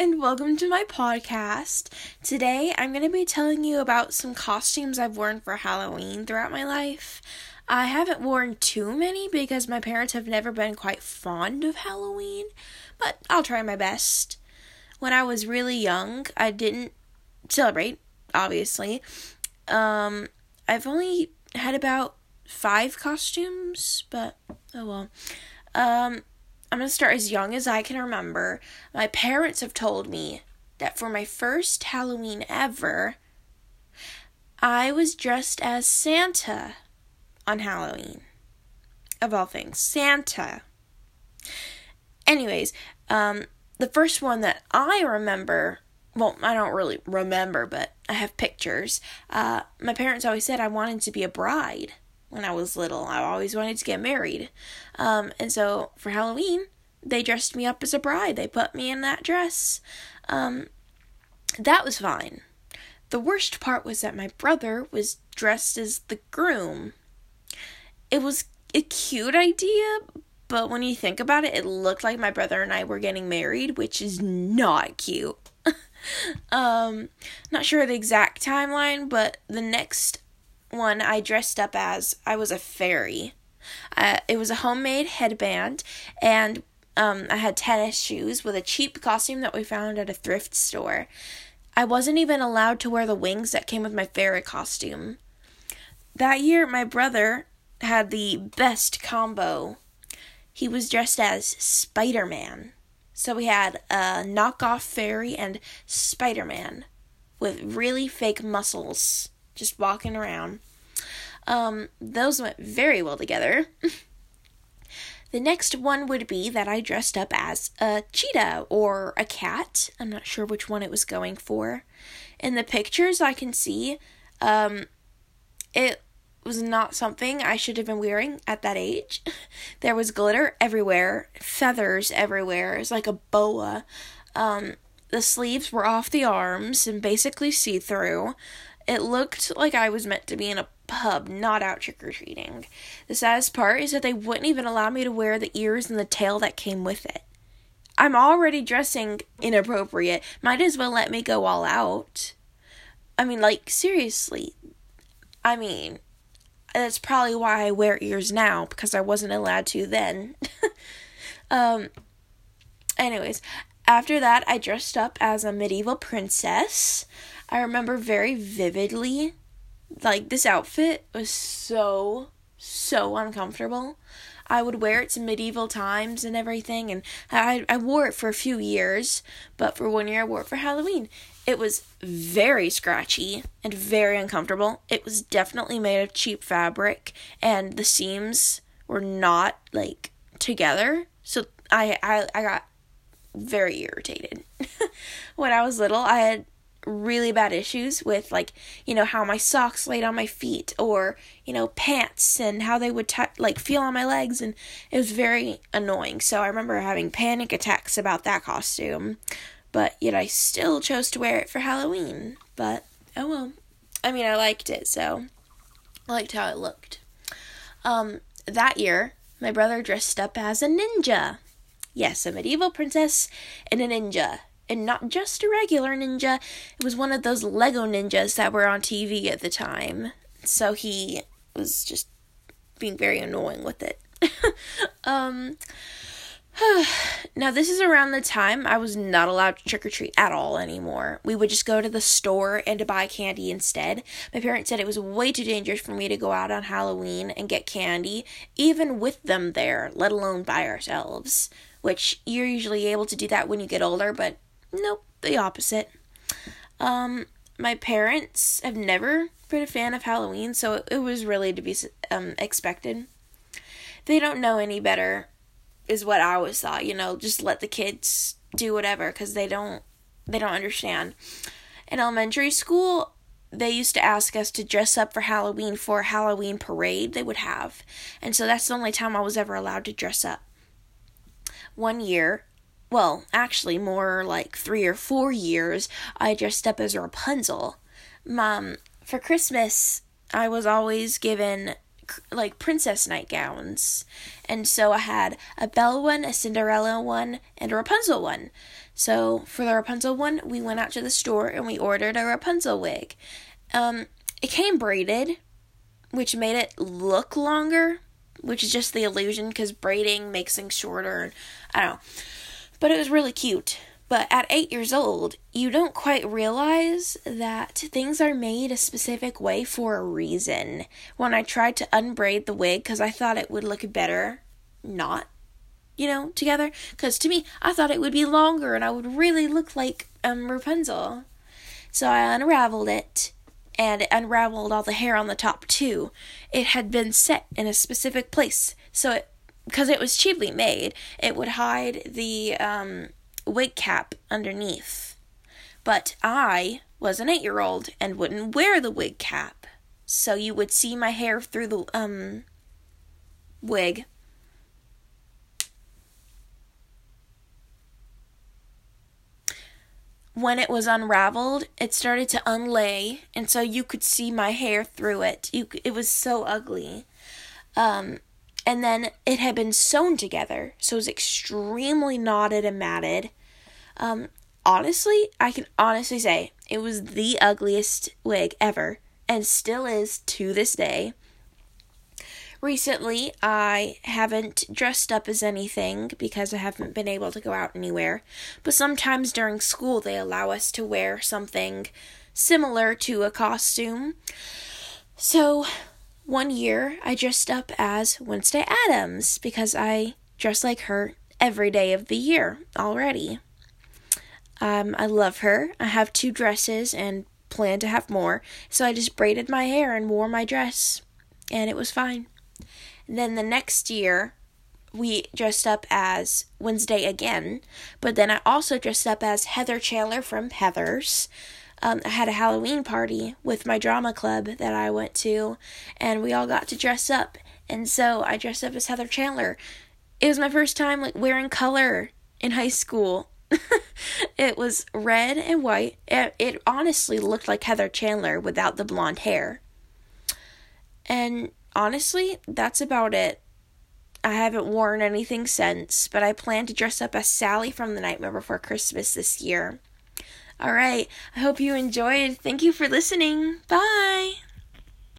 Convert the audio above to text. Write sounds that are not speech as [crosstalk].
and welcome to my podcast. Today, I'm going to be telling you about some costumes I've worn for Halloween throughout my life. I haven't worn too many because my parents have never been quite fond of Halloween, but I'll try my best. When I was really young, I didn't celebrate, obviously. Um, I've only had about five costumes, but oh well. Um, I'm going to start as young as I can remember. My parents have told me that for my first Halloween ever, I was dressed as Santa on Halloween. Of all things, Santa. Anyways, um, the first one that I remember, well, I don't really remember, but I have pictures. Uh, my parents always said I wanted to be a bride when I was little. I always wanted to get married. Um, and so for Halloween, they dressed me up as a bride. They put me in that dress. Um, that was fine. The worst part was that my brother was dressed as the groom. It was a cute idea, but when you think about it, it looked like my brother and I were getting married, which is not cute. [laughs] um, not sure the exact timeline, but the next one I dressed up as, I was a fairy. Uh, it was a homemade headband, and um, I had tennis shoes with a cheap costume that we found at a thrift store. I wasn't even allowed to wear the wings that came with my fairy costume. That year, my brother had the best combo. He was dressed as Spider Man. So we had a knockoff fairy and Spider Man with really fake muscles just walking around. Um, those went very well together. [laughs] the next one would be that I dressed up as a cheetah or a cat. I'm not sure which one it was going for. In the pictures, I can see um, it was not something I should have been wearing at that age. [laughs] there was glitter everywhere, feathers everywhere. It was like a boa. Um, the sleeves were off the arms and basically see through. It looked like I was meant to be in a pub, not out trick or treating. The saddest part is that they wouldn't even allow me to wear the ears and the tail that came with it. I'm already dressing inappropriate. Might as well let me go all out. I mean, like, seriously. I mean, that's probably why I wear ears now, because I wasn't allowed to then. [laughs] um, anyways, after that, I dressed up as a medieval princess. I remember very vividly, like, this outfit was so, so uncomfortable. I would wear it to medieval times and everything, and I, I wore it for a few years, but for one year I wore it for Halloween. It was very scratchy and very uncomfortable. It was definitely made of cheap fabric, and the seams were not like together. So I I, I got very irritated. [laughs] when I was little, I had really bad issues with like you know how my socks laid on my feet or you know pants and how they would t- like feel on my legs and it was very annoying. So i remember having panic attacks about that costume but yet i still chose to wear it for halloween but oh well. I mean i liked it so i liked how it looked. Um that year my brother dressed up as a ninja. Yes a medieval princess and a ninja and not just a regular ninja. It was one of those Lego ninjas that were on TV at the time. So he was just being very annoying with it. [laughs] um [sighs] now this is around the time I was not allowed to trick or treat at all anymore. We would just go to the store and to buy candy instead. My parents said it was way too dangerous for me to go out on Halloween and get candy, even with them there, let alone by ourselves. Which you're usually able to do that when you get older, but Nope, the opposite. Um, my parents have never been a fan of Halloween, so it was really to be um, expected. They don't know any better, is what I always thought. You know, just let the kids do whatever because they don't they don't understand. In elementary school, they used to ask us to dress up for Halloween for a Halloween parade they would have, and so that's the only time I was ever allowed to dress up. One year, well, actually, more like three or four years, I dressed up as Rapunzel. Mom, for Christmas, I was always given like princess nightgowns. And so I had a Belle one, a Cinderella one, and a Rapunzel one. So for the Rapunzel one, we went out to the store and we ordered a Rapunzel wig. Um, it came braided, which made it look longer, which is just the illusion because braiding makes things shorter. I don't know. But it was really cute. But at eight years old, you don't quite realize that things are made a specific way for a reason. When I tried to unbraid the wig because I thought it would look better not, you know, together, because to me, I thought it would be longer and I would really look like um, Rapunzel. So I unraveled it and it unraveled all the hair on the top too. It had been set in a specific place, so it because it was cheaply made, it would hide the um, wig cap underneath. But I was an eight year old and wouldn't wear the wig cap. So you would see my hair through the um wig. When it was unraveled, it started to unlay, and so you could see my hair through it. You, it was so ugly. Um, and then it had been sewn together, so it was extremely knotted and matted. Um, honestly, I can honestly say it was the ugliest wig ever, and still is to this day. Recently, I haven't dressed up as anything because I haven't been able to go out anywhere, but sometimes during school they allow us to wear something similar to a costume. So, one year, I dressed up as Wednesday Addams because I dress like her every day of the year already. Um, I love her. I have two dresses and plan to have more, so I just braided my hair and wore my dress, and it was fine. then the next year, we dressed up as Wednesday again, but then I also dressed up as Heather Chandler from Heathers um, I had a Halloween party with my drama club that I went to, and we all got to dress up. And so I dressed up as Heather Chandler. It was my first time like wearing color in high school. [laughs] it was red and white. It, it honestly looked like Heather Chandler without the blonde hair. And honestly, that's about it. I haven't worn anything since, but I plan to dress up as Sally from The Nightmare Before Christmas this year. All right. I hope you enjoyed. Thank you for listening. Bye.